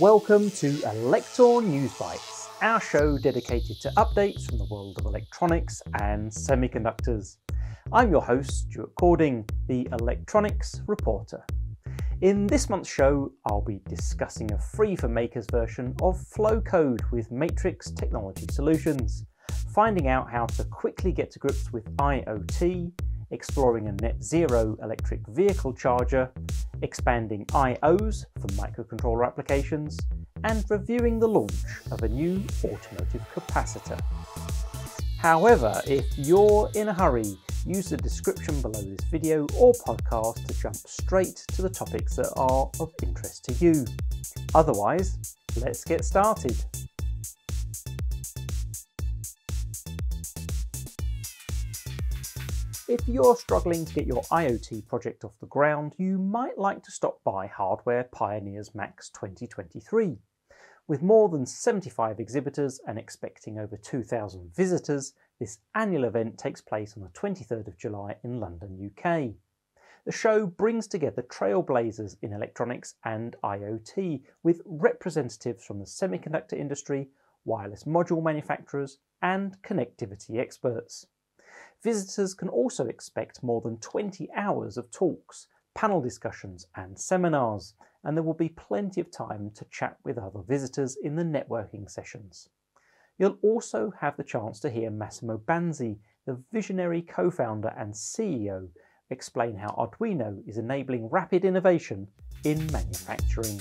Welcome to Elektor News Bytes, our show dedicated to updates from the world of electronics and semiconductors. I'm your host, Stuart Cording, the electronics reporter. In this month's show, I'll be discussing a free for makers version of Flowcode with Matrix Technology Solutions, finding out how to quickly get to grips with IoT, exploring a net zero electric vehicle charger, expanding IOs for microcontroller applications, and reviewing the launch of a new automotive capacitor. However, if you're in a hurry, use the description below this video or podcast to jump straight to the topics that are of interest to you. Otherwise, let's get started. If you're struggling to get your IoT project off the ground, you might like to stop by Hardware Pioneers Max 2023. With more than 75 exhibitors and expecting over 2,000 visitors, this annual event takes place on the 23rd of July in London, UK. The show brings together trailblazers in electronics and IoT with representatives from the semiconductor industry, wireless module manufacturers, and connectivity experts. Visitors can also expect more than 20 hours of talks, panel discussions, and seminars, and there will be plenty of time to chat with other visitors in the networking sessions. You'll also have the chance to hear Massimo Banzi, the visionary co founder and CEO, explain how Arduino is enabling rapid innovation in manufacturing.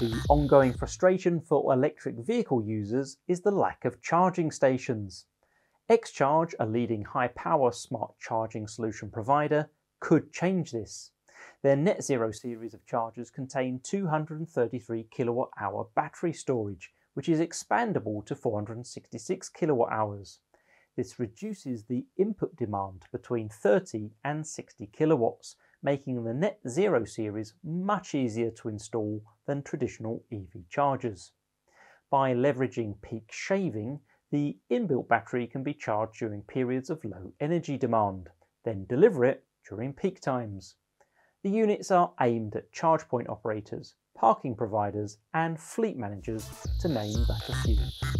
The ongoing frustration for electric vehicle users is the lack of charging stations. XCharge, a leading high power smart charging solution provider, could change this. Their Net Zero series of chargers contain 233 kilowatt hour battery storage, which is expandable to 466 kilowatt hours. This reduces the input demand between 30 and 60 kilowatts, making the Net Zero series much easier to install than traditional EV chargers. By leveraging peak shaving, the inbuilt battery can be charged during periods of low energy demand, then deliver it during peak times. The units are aimed at charge point operators, parking providers, and fleet managers, to name but a few.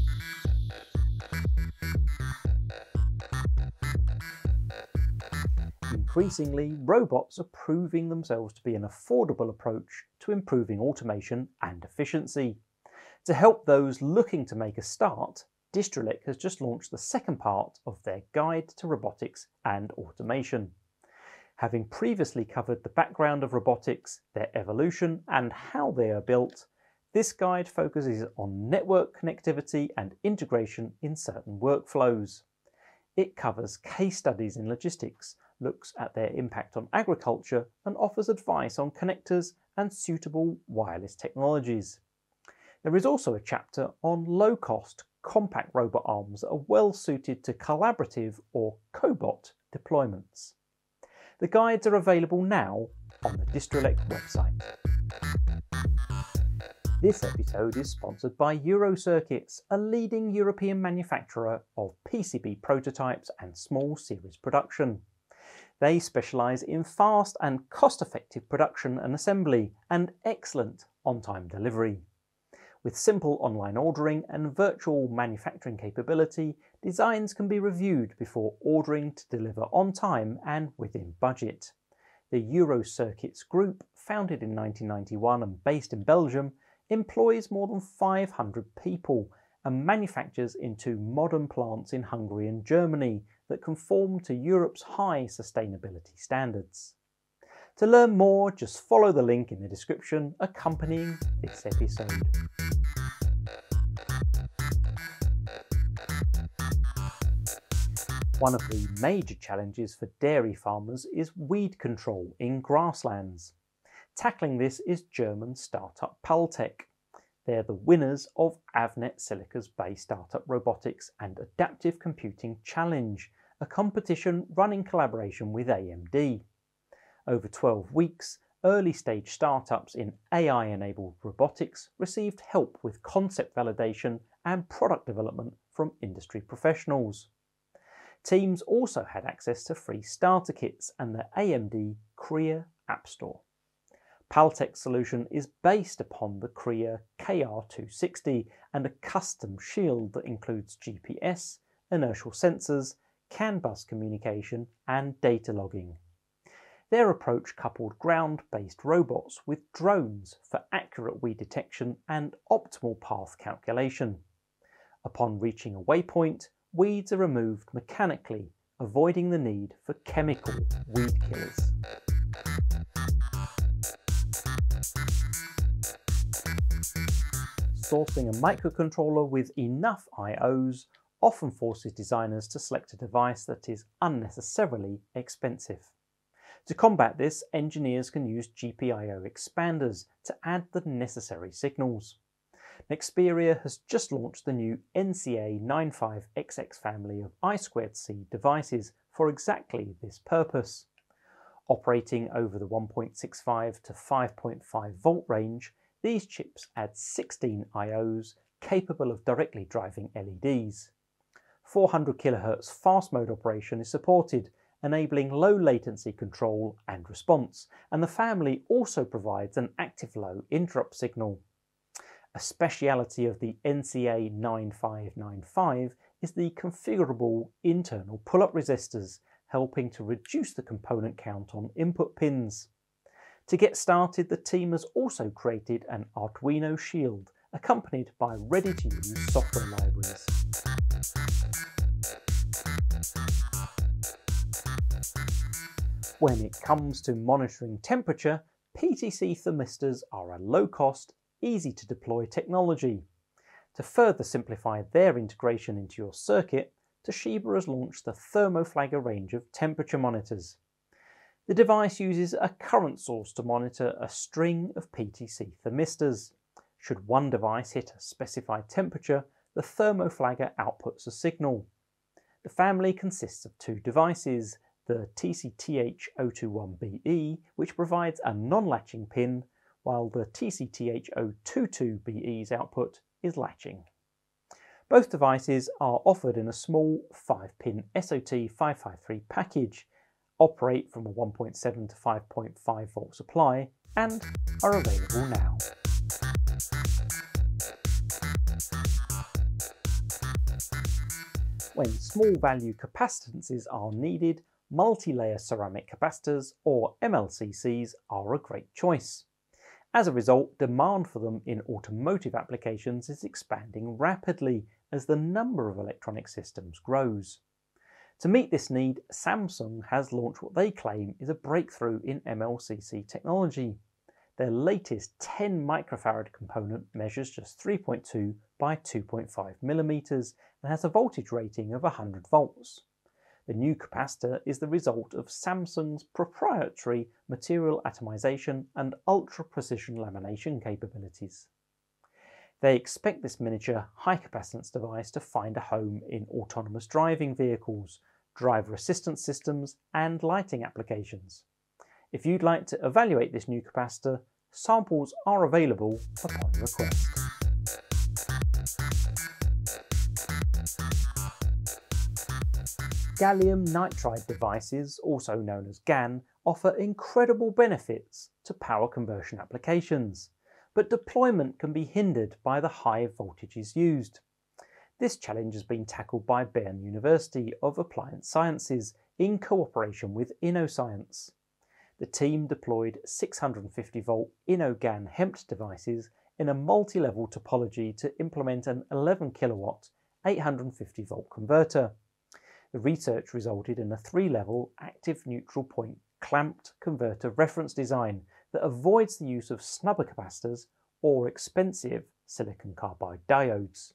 Increasingly, robots are proving themselves to be an affordable approach to improving automation and efficiency. To help those looking to make a start, Distrelec has just launched the second part of their Guide to Robotics and Automation. Having previously covered the background of robotics, their evolution, and how they are built, this guide focuses on network connectivity and integration in certain workflows. It covers case studies in logistics, looks at their impact on agriculture, and offers advice on connectors and suitable wireless technologies. There is also a chapter on low cost, compact robot arms that are well suited to collaborative or cobot deployments. The guides are available now on the Distrelec website. This episode is sponsored by Eurocircuits, a leading European manufacturer of PCB prototypes and small series production. They specialise in fast and cost effective production and assembly and excellent on time delivery. With simple online ordering and virtual manufacturing capability, designs can be reviewed before ordering to deliver on time and within budget. The Eurocircuits Group, founded in 1991 and based in Belgium, employs more than 500 people and manufactures in two modern plants in Hungary and Germany that conform to Europe's high sustainability standards. To learn more, just follow the link in the description accompanying this episode. One of the major challenges for dairy farmers is weed control in grasslands. Tackling this is German startup Paltech. They're the winners of Avnet Silica's Bay Startup Robotics and Adaptive Computing Challenge, a competition run in collaboration with AMD. Over 12 weeks, early stage startups in AI enabled robotics received help with concept validation and product development from industry professionals. Teams also had access to free starter kits and the AMD Kria App Store. Paltech's solution is based upon the Kria KR260 and a custom shield that includes GPS, inertial sensors, CAN bus communication and data logging. Their approach coupled ground-based robots with drones for accurate weed detection and optimal path calculation. Upon reaching a waypoint, weeds are removed mechanically, avoiding the need for chemical weed killers. Sourcing a microcontroller with enough IOs often forces designers to select a device that is unnecessarily expensive. To combat this, engineers can use GPIO expanders to add the necessary signals. Nexperia has just launched the new NCA95XX family of I2C devices for exactly this purpose. Operating over the 1.65 to 5.5 volt range, these chips add 16 IOs capable of directly driving LEDs. 400 kHz fast mode operation is supported, enabling low latency control and response, and the family also provides an active low interrupt signal. A speciality of the NCA 9595 is the configurable internal pull-up resistors, helping to reduce the component count on input pins. To get started, the team has also created an Arduino Shield, accompanied by ready-to-use software libraries. When it comes to monitoring temperature, PTC thermistors are a low-cost easy to deploy technology. To further simplify their integration into your circuit, Toshiba has launched the ThermoFlagger range of temperature monitors. The device uses a current source to monitor a string of PTC thermistors. Should one device hit a specified temperature, the ThermoFlagger outputs a signal. The family consists of two devices, the TCTH021BE, which provides a non-latching pin, while the TCTH022BE's output is latching. Both devices are offered in a small 5-pin SOT553 package, operate from a 1.7 to 5.5 volt supply, and are available now. When small value capacitances are needed, multi-layer ceramic capacitors, or MLCCs, are a great choice. As a result, demand for them in automotive applications is expanding rapidly as the number of electronic systems grows. To meet this need, Samsung has launched what they claim is a breakthrough in MLCC technology. Their latest 10 microfarad component measures just 3.2 by 2.5 millimeters and has a voltage rating of 100 volts. The new capacitor is the result of Samsung's proprietary material atomization and ultra-precision lamination capabilities. They expect this miniature high-capacitance device to find a home in autonomous driving vehicles, driver assistance systems and lighting applications. If you'd like to evaluate this new capacitor, samples are available upon request. Gallium nitride devices, also known as GaN, offer incredible benefits to power conversion applications, but deployment can be hindered by the high voltages used. This challenge has been tackled by Bern University of Applied Sciences in cooperation with InnoScience. The team deployed 650 volt InnoGaN HEMT devices in a multi-level topology to implement an 11 kilowatt 850 volt converter. The research resulted in a three-level active neutral point clamped converter reference design that avoids the use of snubber capacitors or expensive silicon carbide diodes.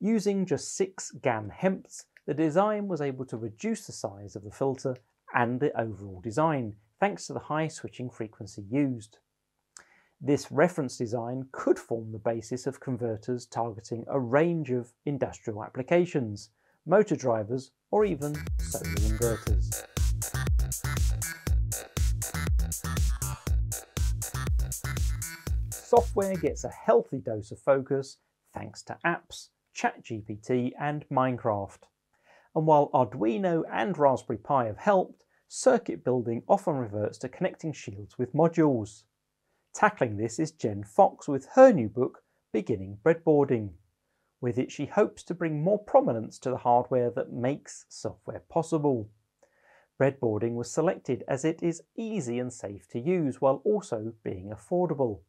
Using just six GaN HEMTs, the design was able to reduce the size of the filter and the overall design, thanks to the high switching frequency used. This reference design could form the basis of converters targeting a range of industrial applications, motor drivers, or even solar inverters. Software gets a healthy dose of focus thanks to apps, ChatGPT and Minecraft. and while Arduino and Raspberry Pi have helped, circuit building often reverts to connecting shields with modules. Tackling this is Jen Fox with her new book, Beginning Breadboarding. With it, she hopes to bring more prominence to the hardware that makes software possible. Breadboarding was selected as it is easy and safe to use while also being affordable.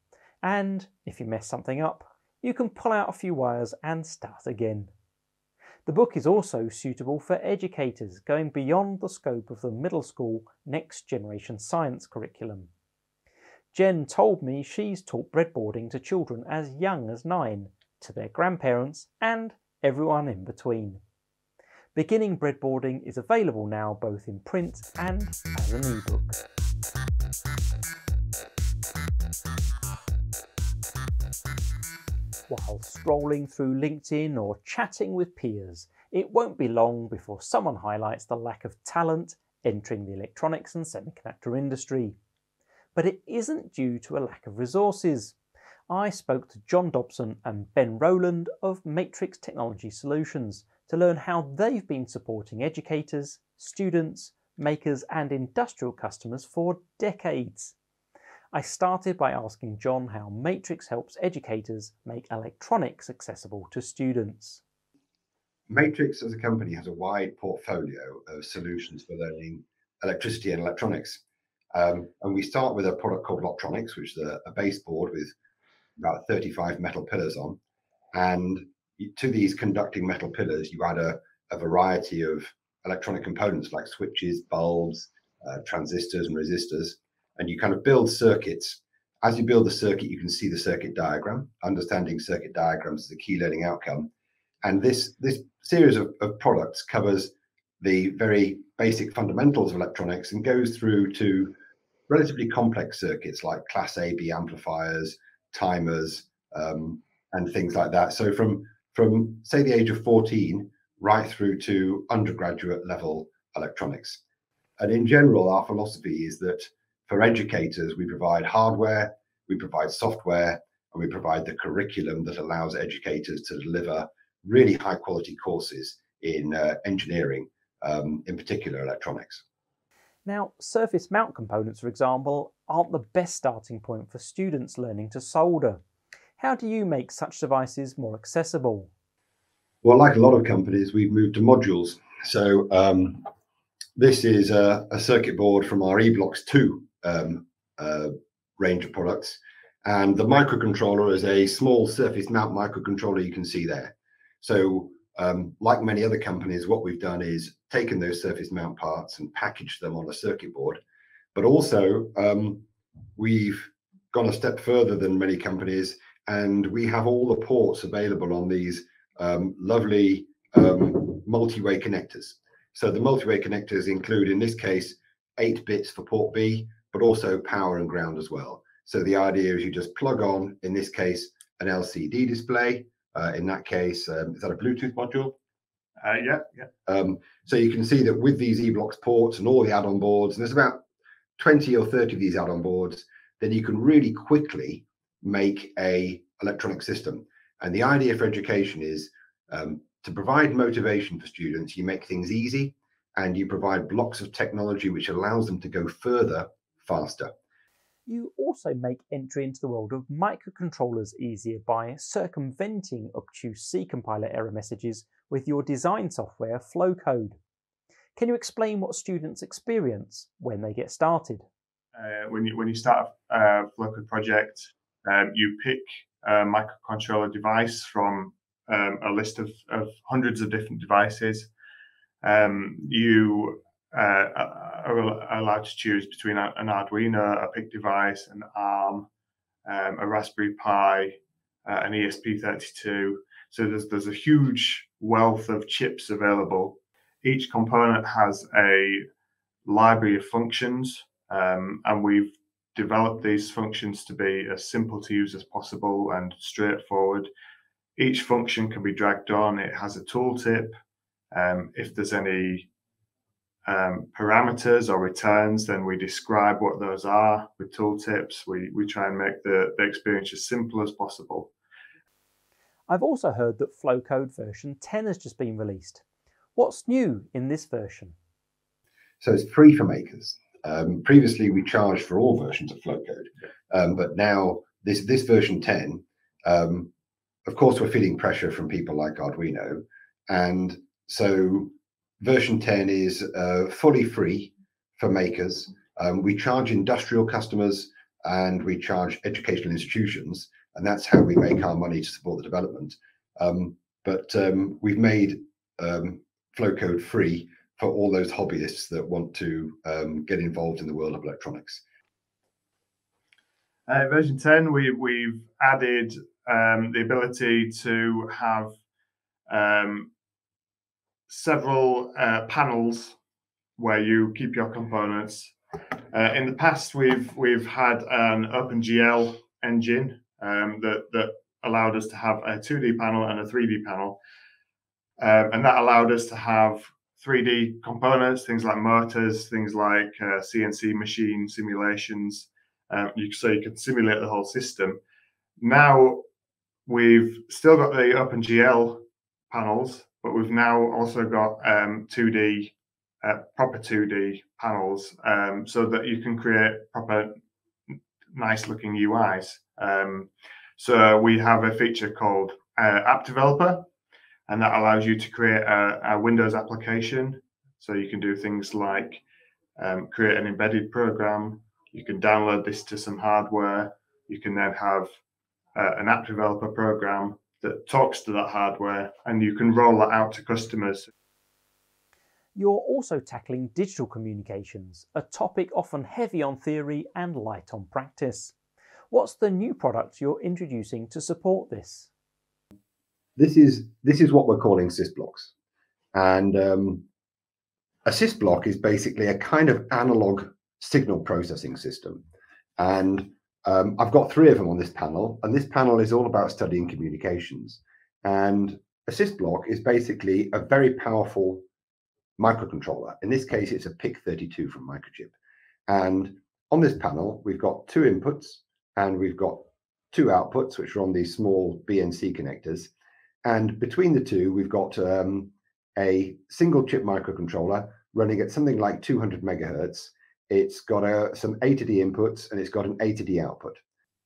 And if you mess something up, you can pull out a few wires and start again. The book is also suitable for educators going beyond the scope of the middle school next generation science curriculum. Jen told me she's taught breadboarding to children as young as nine, to their grandparents, and everyone in between. Beginning Breadboarding is available now both in print and as an ebook. While strolling through LinkedIn or chatting with peers, it won't be long before someone highlights the lack of talent entering the electronics and semiconductor industry but it isn't due to a lack of resources. I spoke to John Dobson and Ben Rowland of Matrix Technology Solutions to learn how they've been supporting educators, students, makers, and industrial customers for decades. I started by asking John how Matrix helps educators make electronics accessible to students. Matrix as a company has a wide portfolio of solutions for learning electricity and electronics. Um, and we start with a product called Locktronics, which is a, a baseboard with about 35 metal pillars on. And to these conducting metal pillars, you add a, a variety of electronic components like switches, bulbs, uh, transistors, and resistors. And you kind of build circuits. As you build the circuit, you can see the circuit diagram. Understanding circuit diagrams is a key learning outcome. And this, this series of, of products covers the very basic fundamentals of electronics and goes through to relatively complex circuits like class A, B amplifiers, timers, um, and things like that. So from from say the age of 14 right through to undergraduate level electronics. And in general, our philosophy is that for educators, we provide hardware, we provide software, and we provide the curriculum that allows educators to deliver really high quality courses in uh, engineering, um, in particular electronics. Now, surface mount components, for example, aren't the best starting point for students learning to solder. How do you make such devices more accessible? Well, like a lot of companies, we've moved to modules. So um, this is a, a, circuit board from our eBlocks 2 um, uh, range of products. And the microcontroller is a small surface mount microcontroller you can see there. So um, like many other companies, what we've done is taken those surface mount parts and packaged them on a circuit board. But also, um, we've gone a step further than many companies, and we have all the ports available on these um, lovely um, multi-way connectors. So the multi-way connectors include, in this case, eight bits for port B, but also power and ground as well. So the idea is you just plug on, in this case, an LCD display, uh, in that case, um, is that a Bluetooth module? Uh, yeah, yeah. Um, so you can see that with these eBlocks ports and all the add-on boards, and there's about 20 or 30 of these add-on boards, then you can really quickly make a electronic system. And the idea for education is um, to provide motivation for students, you make things easy and you provide blocks of technology which allows them to go further faster. You also make entry into the world of microcontrollers easier by circumventing obtuse C compiler error messages with your design software Flowcode. Can you explain what students experience when they get started? Uh, when you when you start a Flowcode project, um, you pick a microcontroller device from um, a list of, of hundreds of different devices. Um, you uh, are allowed to choose between an Arduino, a PIC device, an ARM, um, a Raspberry Pi, uh, an ESP32. So there's there's a huge wealth of chips available. Each component has a library of functions, um, and we've developed these functions to be as simple to use as possible and straightforward. Each function can be dragged on. It has a tooltip. Um, if there's any um, parameters or returns, then we describe what those are with tooltips. We, we try and make the, the experience as simple as possible. I've also heard that Flowcode version 10 has just been released. What's new in this version? So it's free for makers. Um, previously, we charged for all versions of Flowcode, um, but now this this version 10, um, of course, we're feeling pressure from people like Arduino, and so version 10 is uh, fully free for makers. Um, we charge industrial customers and we charge educational institutions, and that's how we make our money to support the development. Um, but um, we've made Flowcode free for all those hobbyists that want to um, get involved in the world of electronics. Uh, version 10, we, we've added um, the ability to have um, several uh, panels where you keep your components. Uh, in the past, we've we've had an OpenGL engine um, that that allowed us to have a 2D panel and a 3D panel, um, and that allowed us to have 3D components, things like motors, things like uh, CNC machine simulations. Um, you, so you can simulate the whole system. Now we've still got the OpenGL panels, but we've now also got um, 2D, uh, proper 2D panels, um, so that you can create proper, nice looking UIs. Um, so we have a feature called uh, App Developer, and that allows you to create a, a Windows application. So you can do things like um, create an embedded program. You can download this to some hardware. You can then have uh, an app developer program that talks to that hardware, and you can roll that out to customers. You're also tackling digital communications, a topic often heavy on theory and light on practice. What's the new product you're introducing to support this? this is this is what we're calling sysblocks, and um, a sysblock is basically a kind of analog signal processing system, and um, I've got three of them on this panel, and this panel is all about studying communications. And a sysblock is basically a very powerful microcontroller. In this case, it's a PIC32 from Microchip. And on this panel, we've got two inputs and we've got two outputs, which are on these small BNC connectors. And between the two, we've got um, a single chip microcontroller running at something like 200 megahertz. It's got a, some A to D inputs and it's got an A to D output.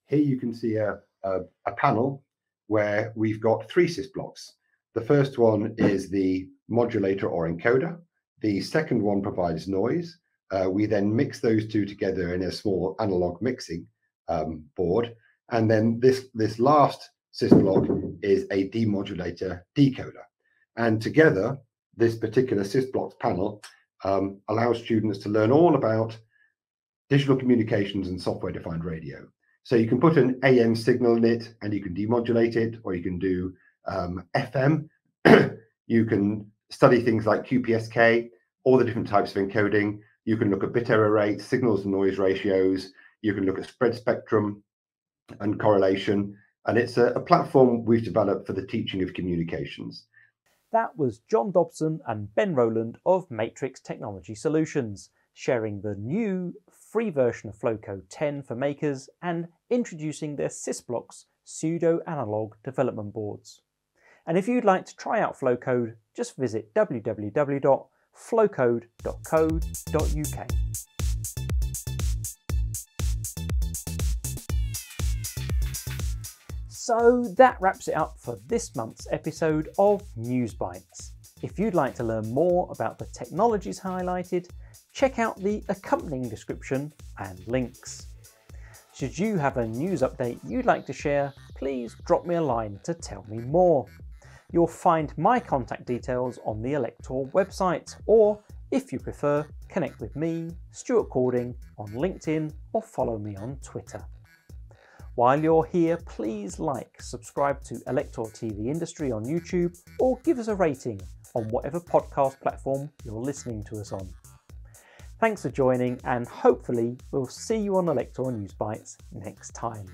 Here you can see a, a, a panel where we've got three sys blocks. The first one is the modulator or encoder. The second one provides noise. Uh, we then mix those two together in a small analog mixing um, board. And then this, this last sysblock is a demodulator decoder. And together, this particular sysblocks panel um, allows students to learn all about digital communications and software-defined radio. So you can put an AM signal in it and you can demodulate it, or you can do um, FM. you can study things like QPSK, all the different types of encoding. You can look at bit error rates, signals and noise ratios. You can look at spread spectrum and correlation. And it's a, a platform we've developed for the teaching of communications. That was John Dobson and Ben Rowland of Matrix Technology Solutions, sharing the new free version of Flowcode 10 for makers and introducing their SysBlocks pseudo analog development boards. And if you'd like to try out Flowcode, just visit www.flowcode.co.uk. So that wraps it up for this month's episode of News Bytes. If you'd like to learn more about the technologies highlighted, check out the accompanying description and links. Should you have a news update you'd like to share, please drop me a line to tell me more. You'll find my contact details on the Elektor website, or if you prefer, connect with me, Stuart Cording, on LinkedIn or follow me on Twitter. While you're here, please like, subscribe to Elektor TV Industry on YouTube, or give us a rating on whatever podcast platform you're listening to us on. Thanks for joining, and hopefully, we'll see you on Elektor News Bytes next time.